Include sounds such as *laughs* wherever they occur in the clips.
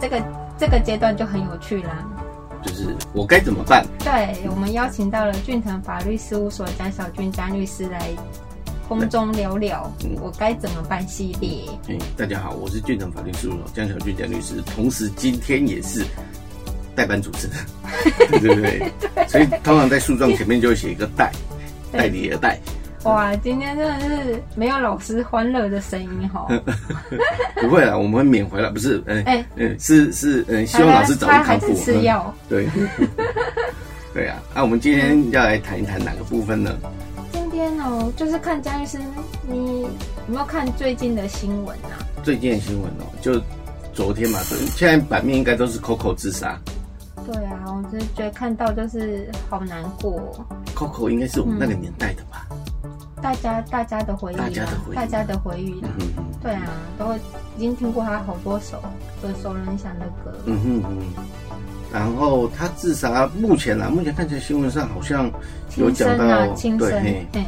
这个这个阶段就很有趣啦。就是我该怎么办？对，我们邀请到了俊腾法律事务所江小俊江律师来空中聊聊我该怎么办系列。哎，大家好，我是俊腾法律事务所江小俊江律师，同时今天也是代班主持人，*laughs* 对不对？所以通常在诉状前面就会写一个代，代理的代。哇，今天真的是没有老师欢乐的声音哈。*laughs* 不会啦，我们会缅怀了，不是？哎 *laughs* 哎，嗯，是是，嗯，希望老师早日康复。吃药。*laughs* 对。对啊，那我们今天要来谈一谈哪个部分呢？今天哦，就是看江医生，你有没有看最近的新闻啊？最近的新闻哦，就昨天嘛，现在版面应该都是 Coco 自杀。对啊，我就是觉得看到就是好难过。Coco 应该是我们那个年代的吧？大家大家的回忆，大家的回忆，大家的回忆啦。对啊，都已经听过他好多首耳熟能详的歌。嗯哼哼。然后他自杀，目前啊，目前看起来新闻上好像有讲到，对，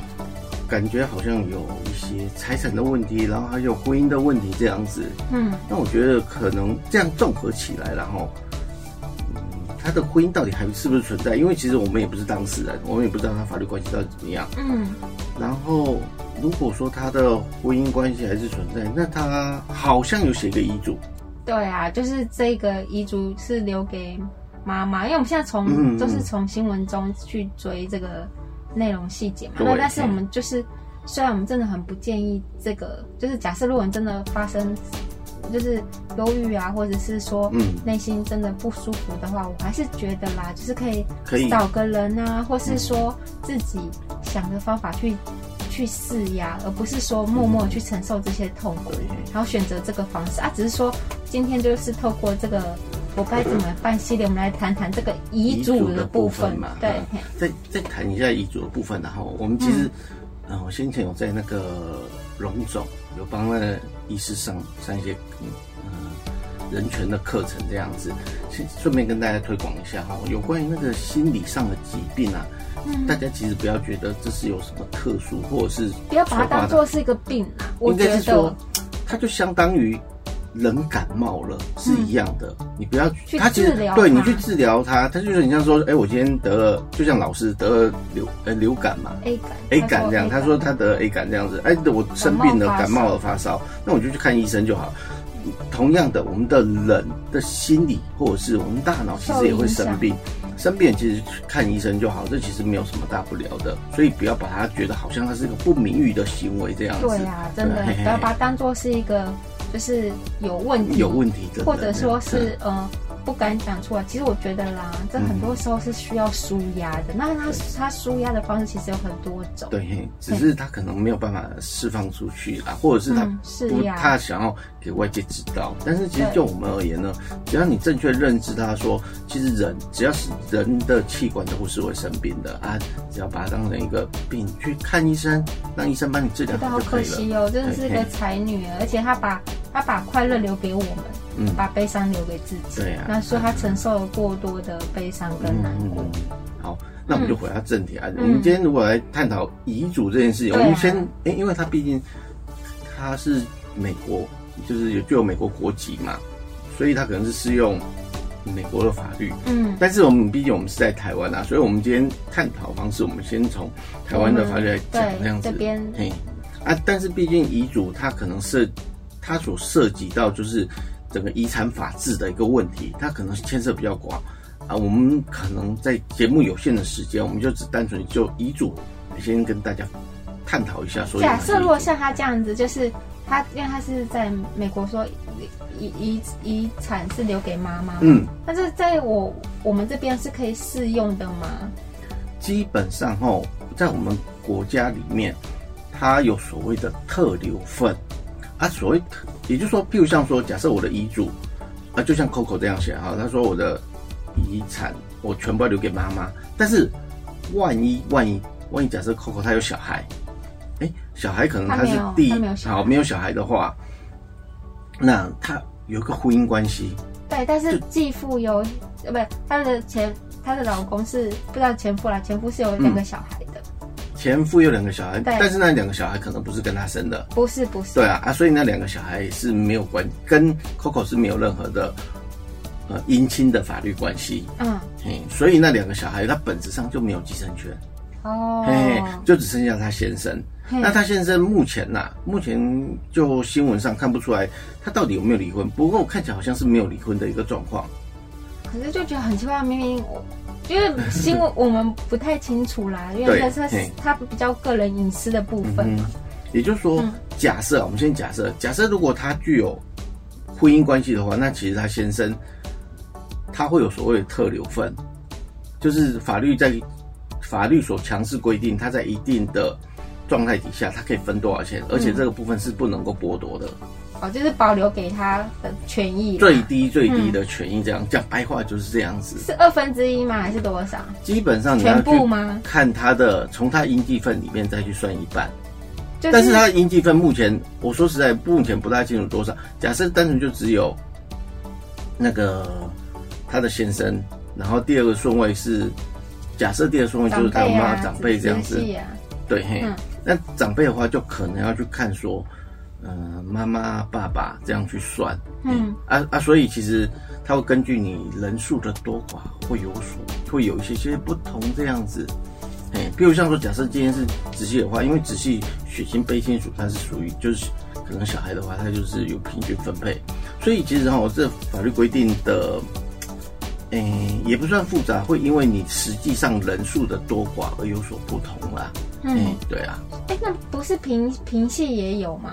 感觉好像有一些财产的问题，然后还有婚姻的问题这样子。嗯。那我觉得可能这样综合起来，然后。他的婚姻到底还是不是存在？因为其实我们也不是当事人，我们也不知道他法律关系到底怎么样。嗯。然后，如果说他的婚姻关系还是存在，那他好像有写一个遗嘱。对啊，就是这个遗嘱是留给妈妈，因为我们现在从都是从新闻中去追这个内容细节嘛。那但是我们就是，虽然我们真的很不建议这个，就是假设如果真的发生。就是忧郁啊，或者是说内心真的不舒服的话，我还是觉得啦，就是可以可以找个人啊，或是说自己想的方法去去释压，而不是说默默去承受这些痛苦，然后选择这个方式啊。只是说今天就是透过这个我该怎么办系列，我们来谈谈这个遗嘱的部分嘛。对，再再谈一下遗嘱的部分，然后我们其实，嗯，我先前有在那个荣总有帮那个。医师上上一些嗯人权的课程这样子，先顺便跟大家推广一下哈，有关于那个心理上的疾病啊，大家其实不要觉得这是有什么特殊，或者是不要把它当做是一个病啊，我觉得。说它就相当于。人感冒了是一样的，你不要他其实对你去治疗它，它就是你像说，哎，我今天得了，就像老师得了流呃流感嘛，A 感 A 感这样，他说他得了 A 感这样子，哎，我生病了，感冒了发烧，那我就去看医生就好。同样的，我们的人的心理或者是我们大脑其实也会生病，生病其实看医生就好，这其实没有什么大不了的，所以不要把它觉得好像它是一个不名誉的行为这样子。对呀，真的不要把它当做是一个。就是有问题，有问题的，或者说是呃。不敢讲出来，其实我觉得啦，这很多时候是需要舒压的。那他他舒压的方式其实有很多种，对，只是他可能没有办法释放出去啦，或者是他不他想要给外界知道。但是其实就我们而言呢，只要你正确认知，他说其实人只要是人的器官都不是会生病的啊，只要把它当成一个病去看医生，让医生帮你治疗好就可以了。可惜哦，真的是个才女，而且他把他把快乐留给我们。把悲伤留给自己。对啊，那所以他承受了过多的悲伤跟难过。好，那我们就回到正题啊。我们今天如果来探讨遗嘱这件事情，我们先，哎，因为他毕竟他是美国，就是有具有美国国籍嘛，所以他可能是适用美国的法律。嗯，但是我们毕竟我们是在台湾啊，所以我们今天探讨方式，我们先从台湾的法律来讲这样子。这边，嘿，啊，但是毕竟遗嘱它可能涉它所涉及到就是。整个遗产法制的一个问题，它可能是牵涉比较广啊。我们可能在节目有限的时间，我们就只单纯就遗嘱先跟大家探讨一下。说假设如果像他这样子，就是他因为他是在美国说遗遗遗产是留给妈妈，嗯，但是在我我们这边是可以适用的吗？基本上哦，在我们国家里面，它有所谓的特留份。啊，所谓，也就是说，譬如像说，假设我的遗嘱，啊，就像 Coco 这样写哈，他说我的遗产我全部要留给妈妈，但是万一万一万一假设 Coco 他有小孩，哎，小孩可能他是第好没有小孩的话，那他有个婚姻关系，对，但是继父有，呃，不，他的前他的老公是不知道前夫啦，前夫是有两个小孩。前夫有两个小孩，但是那两个小孩可能不是跟他生的，不是不是。对啊啊，所以那两个小孩是没有关，跟 Coco 是没有任何的呃姻亲的法律关系。嗯，嘿，所以那两个小孩他本质上就没有继承权。哦，嘿，就只剩下他先生。那他先生目前呐，目前就新闻上看不出来他到底有没有离婚。不过我看起来好像是没有离婚的一个状况。可是就觉得很奇怪，明明我因为新闻我们不太清楚啦，因为他他比较个人隐私的部分嘛。也就是说，假设我们先假设，假设如果他具有婚姻关系的话，那其实他先生他会有所谓的特留份，就是法律在法律所强制规定，他在一定的。状态底下，他可以分多少钱？而且这个部分是不能够剥夺的。哦，就是保留给他的权益，最低最低的权益，这样讲白话就是这样子。是二分之一吗？还是多少？基本上全部吗？看他的，从他应继份里面再去算一半。但是他的应继份目前，我说实在，目前不大清楚多少。假设单纯就只有那个他的先生，然后第二个顺位是，假设第二个顺位就是他妈长辈这样子。对，嘿。那长辈的话，就可能要去看说，呃，妈妈、爸爸这样去算，嗯，啊啊，所以其实他会根据你人数的多寡，会有所，会有一些些不同这样子，哎，比如像说，假设今天是直系的话，因为直系血亲卑亲属，它是属于就是可能小孩的话，它就是有平均分配，所以其实哈，这法律规定的，哎，也不算复杂，会因为你实际上人数的多寡而有所不同啦。嗯，对啊。哎，那不是平平系也有吗？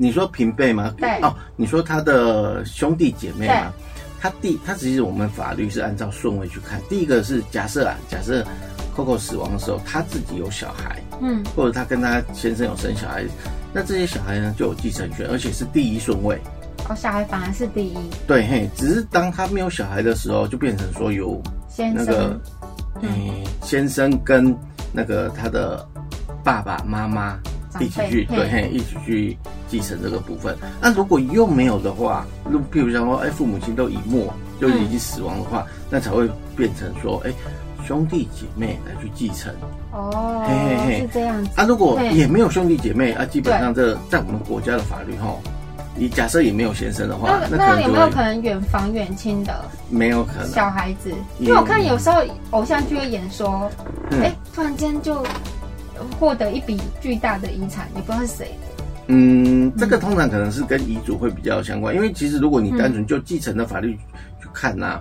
你说平辈吗？对。哦，你说他的兄弟姐妹吗？他第他其实我们法律是按照顺位去看。第一个是假设啊，假设 Coco 死亡的时候，他自己有小孩，嗯，或者他跟他先生有生小孩，那这些小孩呢就有继承权，而且是第一顺位。哦，小孩反而是第一。对嘿，只是当他没有小孩的时候，就变成说有那个，嗯，先生跟。那个他的爸爸妈妈一起去对，嘿，一起去继承这个部分。那如果又没有的话，如譬如像说，哎，父母亲都已没，就已经死亡的话，那才会变成说，哎，兄弟姐妹来去继承。哦，嘿嘿嘿，是这样子。啊，如果也没有兄弟姐妹，啊，基本上这在我们国家的法律哈。你假设也没有先生的话，那那有没有可能远房远亲的？没有可能。小孩子，因为我看有时候偶像剧会演说，哎，突然间就获得一笔巨大的遗产，也不知道是谁的。嗯，这个通常可能是跟遗嘱会比较相关，因为其实如果你单纯就继承的法律去看呐。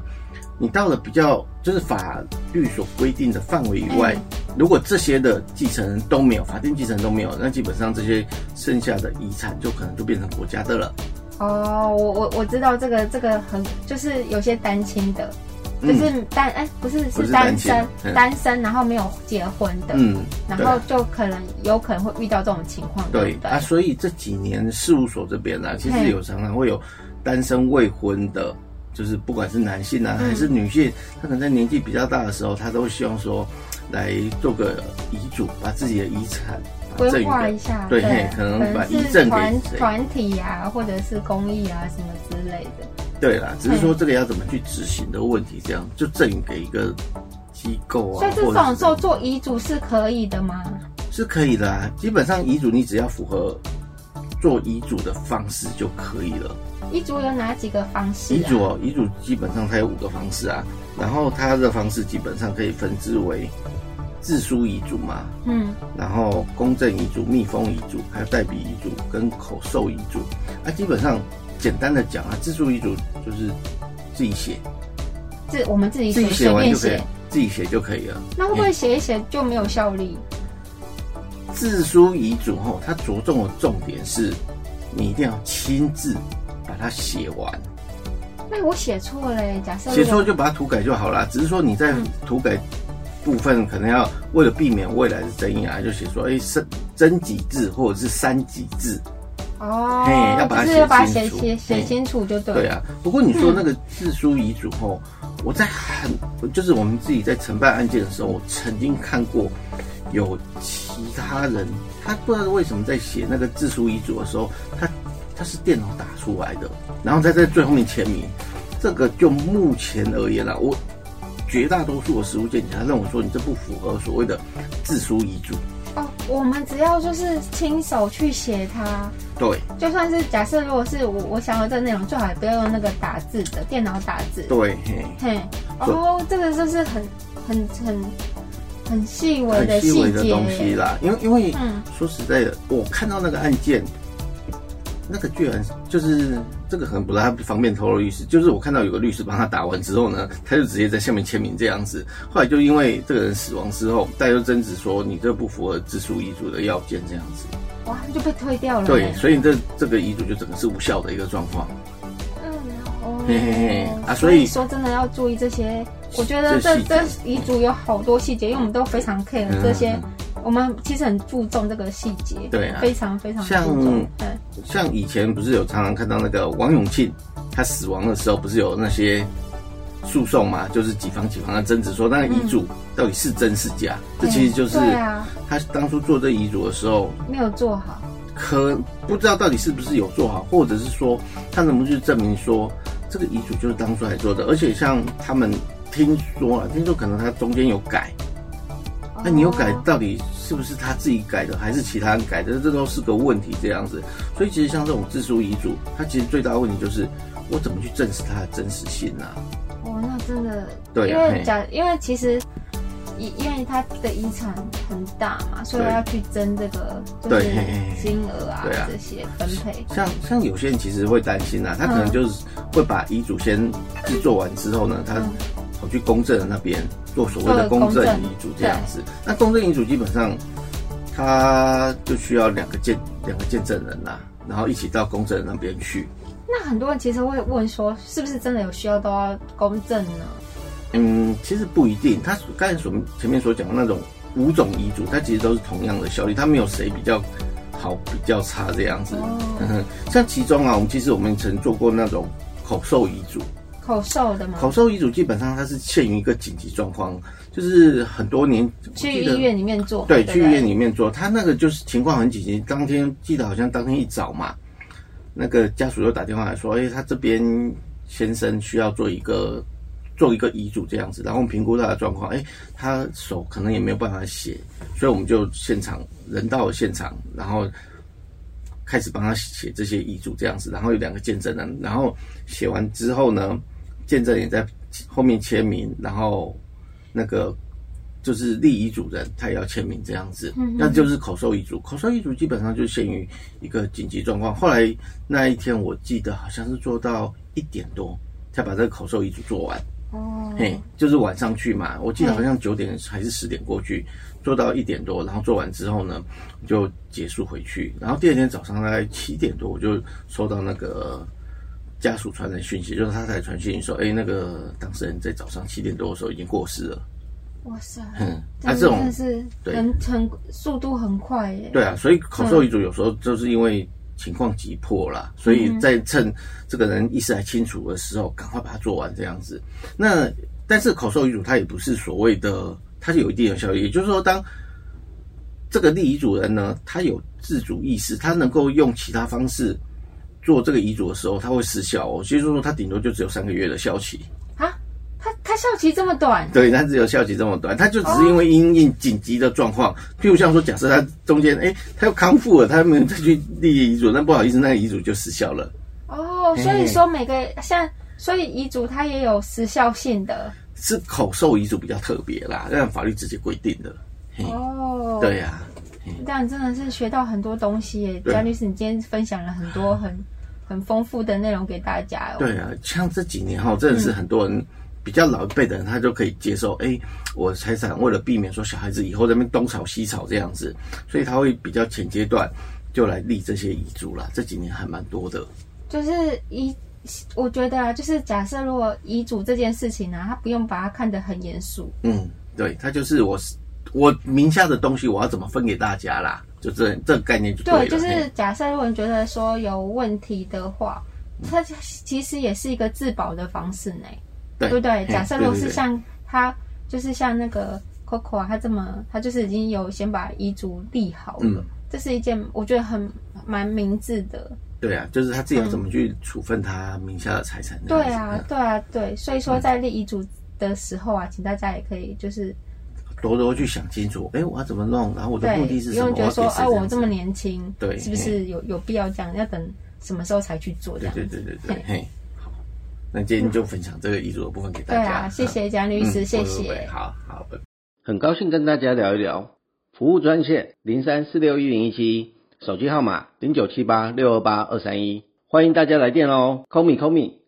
你到了比较就是法律所规定的范围以外，如果这些的继承人都没有，法定继承人都没有，那基本上这些剩下的遗产就可能就变成国家的了。哦，我我我知道这个这个很就是有些单亲的，就是单哎不是是单身单身，然后没有结婚的，嗯，然后就可能有可能会遇到这种情况。对啊，所以这几年事务所这边呢，其实有常常会有单身未婚的。就是不管是男性啊还是女性，他可能在年纪比较大的时候，他都希望说来做个遗嘱，把自己的遗产规划一下，对，可能把遗赠给团体啊，或者是公益啊什么之类的。对啦，只是说这个要怎么去执行的问题，这样就赠给一个机构啊。所以这种时候做遗嘱是可以的吗？是可以的啊，基本上遗嘱你只要符合做遗嘱的方式就可以了。遗嘱有哪几个方式？遗嘱哦，遗嘱基本上它有五个方式啊。然后它的方式基本上可以分支为自书遗嘱嘛，嗯，然后公证遗嘱、密封遗嘱，还有代笔遗嘱跟口授遗嘱。啊，基本上简单的讲啊，自书遗嘱就是自己写，自我们自己自己写完就可以，自己写就可以了。那会不会写一写就没有效力？自书遗嘱后，它着重的重点是你一定要亲自。把它写完，那我写错了，假设写错就把它涂改就好了。只是说你在涂改部分可能要为了避免未来的争议啊，就写说哎，真真几字或者是三几字哦，嘿，要把它写写写清楚就对。对啊，不过你说那个自书遗嘱后，我在很就是我们自己在承办案件的时候，我曾经看过有其他人，他不知道为什么在写那个自书遗嘱的时候，他。他是电脑打出来的，然后再在最后面签名。这个就目前而言啦，我绝大多数的实物鉴检，他认为说你这不符合所谓的自书遗嘱。哦，我们只要就是亲手去写它，对，就算是假设如果是我我想要这内容，最好也不要用那个打字的电脑打字。对，嘿，哦，这个就是很很很很细微的细节的东西啦。因为因为嗯说实在的，我看到那个案件。那个居然就是这个，可能不太方便透露律师。就是我看到有个律师帮他打完之后呢，他就直接在下面签名这样子。后来就因为这个人死亡之后，大家就争执说你这不符合自书遗嘱的要件这样子。哇，就被退掉了。对，所以这这个遗嘱就整个是无效的一个状况。嗯，哦，嘿嘿嘿啊，所以说真的要注意这些。我觉得这这遗嘱有好多细节，因为我们都非常 care 这些。我们其实很注重这个细节，对啊，非常非常像像以前不是有常常看到那个王永庆他死亡的时候，不是有那些诉讼嘛？就是几方几方的争执，说那个遗嘱到底是真是假？这其实就是他当初做这遗嘱的时候没有做好，可不知道到底是不是有做好，或者是说他能不能去证明说这个遗嘱就是当初来做的？而且像他们听说了，听说可能他中间有改。那你又改，到底是不是他自己改的，还是其他人改的？这都是个问题，这样子。所以其实像这种自书遗嘱，它其实最大的问题就是，我怎么去证实它的真实性呢？哦，那真的，对，因为假，因为其实，因因为他的遗产很大嘛，所以要去争这个就是金额啊，这些分配。像像有些人其实会担心啊，他可能就是会把遗嘱先制作完之后呢，他跑去公证的那边。做所谓的公证遗嘱这样子，那公证遗嘱基本上，他就需要两个见两个见证人啦，然后一起到公证那边去。那很多人其实会问说，是不是真的有需要都要公证呢？嗯，其实不一定。他刚才所前面所讲的那种五种遗嘱，它其实都是同样的效力，它没有谁比较好比较差这样子。哦。*laughs* 像其中啊，我们其实我们曾做过那种口授遗嘱。口授的吗？口授遗嘱基本上它是限于一个紧急状况，就是很多年去医院里面做，对，去医院里面做，他那个就是情况很紧急，当天记得好像当天一早嘛，那个家属又打电话来说，哎，他这边先生需要做一个做一个遗嘱这样子，然后评估他的状况，哎，他手可能也没有办法写，所以我们就现场人到了现场，然后。开始帮他写这些遗嘱这样子，然后有两个见证人，然后写完之后呢，见证人在后面签名，然后那个就是立遗嘱人他也要签名这样子，那就是口授遗嘱。口授遗嘱基本上就限于一个紧急状况。后来那一天我记得好像是做到一点多才把这个口授遗嘱做完。哦，嘿，就是晚上去嘛，我记得好像九点还是十点过去。做到一点多，然后做完之后呢，就结束回去。然后第二天早上大概七点多，我就收到那个家属传来讯息，就是他才传讯息说：“哎，那个当事人在早上七点多的时候已经过世了。”哇塞，嗯，他这种是很很速度很快耶。对啊，所以口授遗嘱有时候就是因为情况急迫啦，所以在趁这个人意识还清楚的时候，赶快把它做完这样子。那但是口授遗嘱它也不是所谓的。它是有一定的效力，也就是说，当这个立遗嘱人呢，他有自主意识，他能够用其他方式做这个遗嘱的时候，它会失效哦。所以说，它顶多就只有三个月的效期啊。他他效期这么短？对，它只有效期这么短，它就只是因为因应紧急的状况，譬如像说，假设他中间哎，他又康复了，他没有再去立遗嘱，那不好意思，那个遗嘱就失效了。哦，所以说每个像，所以遗嘱它也有时效性的。是口授遗嘱比较特别啦，让法律直接规定的。哦，对呀，这样真的是学到很多东西耶。张律师，你今天分享了很多很很丰富的内容给大家。哦对啊，像这几年哈，真的是很多人比较老一辈的人，他就可以接受。哎，我财产为了避免说小孩子以后在那边东吵西吵这样子，所以他会比较前阶段就来立这些遗嘱啦。这几年还蛮多的，就是遗。我觉得啊，就是假设如果遗嘱这件事情呢，他不用把它看得很严肃。嗯，对，他就是我我名下的东西，我要怎么分给大家啦？就这这个概念就对就是假设如果你觉得说有问题的话，它其实也是一个自保的方式呢，对不对？假设如果是像他，就是像那个 Coco 啊，他这么，他就是已经有先把遗嘱立好了，这是一件我觉得很蛮明智的。对啊，就是他自己要怎么去处分他名下的财产。对啊，对啊，对，所以说在立遗嘱的时候啊，请大家也可以就是多多去想清楚，哎，我要怎么弄？然后我的目的是什么？不用觉得说，哎，我这么年轻，对，是不是有有必要这样？要等什么时候才去做？这样对对对对对，嘿，好，那今天就分享这个遗嘱的部分给大家。对啊，谢谢蒋律师，谢谢。好好，很高兴跟大家聊一聊服务专线零三四六一零一七，手机号码零九七八六二八二三一，欢迎大家来电哦，call me call me。